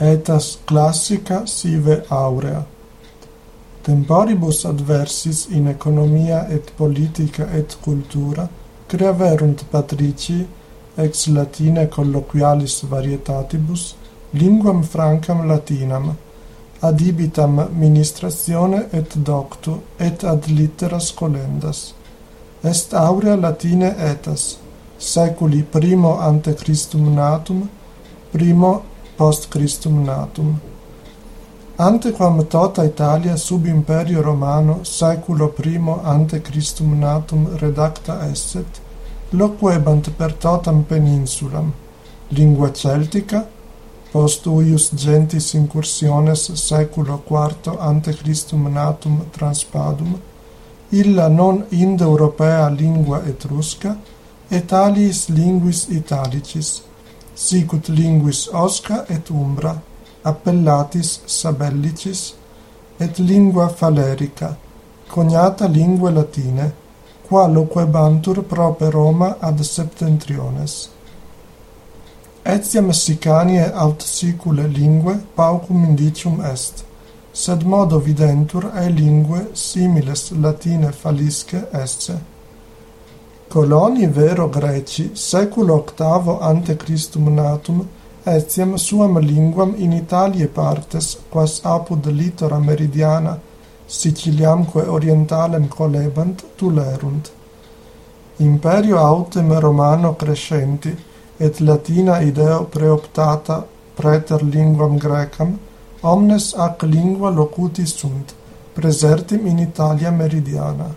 etas classica sive aurea. Temporibus adversis in economia et politica et cultura creaverunt patrici ex latine colloquialis varietatibus linguam francam latinam adibitam ministratione et doctu et ad litteras colendas est aurea latine etas saeculi primo ante Christum natum primo post Christum natum. Antequam tota Italia sub imperio Romano saeculo primo ante Christum natum redacta esset, loquebant per totam peninsulam, lingua celtica, post uius gentis incursiones saeculo IV ante Christum natum transpadum, illa non indoeuropea lingua etrusca, et aliis linguis italicis, sicut linguis osca et umbra, appellatis sabellicis, et lingua falerica, cognata lingue latine, qualoque bantur prope Roma ad septentriones. Etiam sicanie aut sicule lingue paucum indicium est, sed modo videntur ae lingue similes latine falisce esse, Coloni vero Greci, seculo octavo ante Christum natum, etiam suam linguam in Italie partes, quas apud litora meridiana, Siciliamque orientalem colebant, tulerunt. Imperio autem Romano crescenti, et Latina ideo preoptata preter linguam Grecam, omnes ac lingua locuti sunt, presertim in Italia meridiana.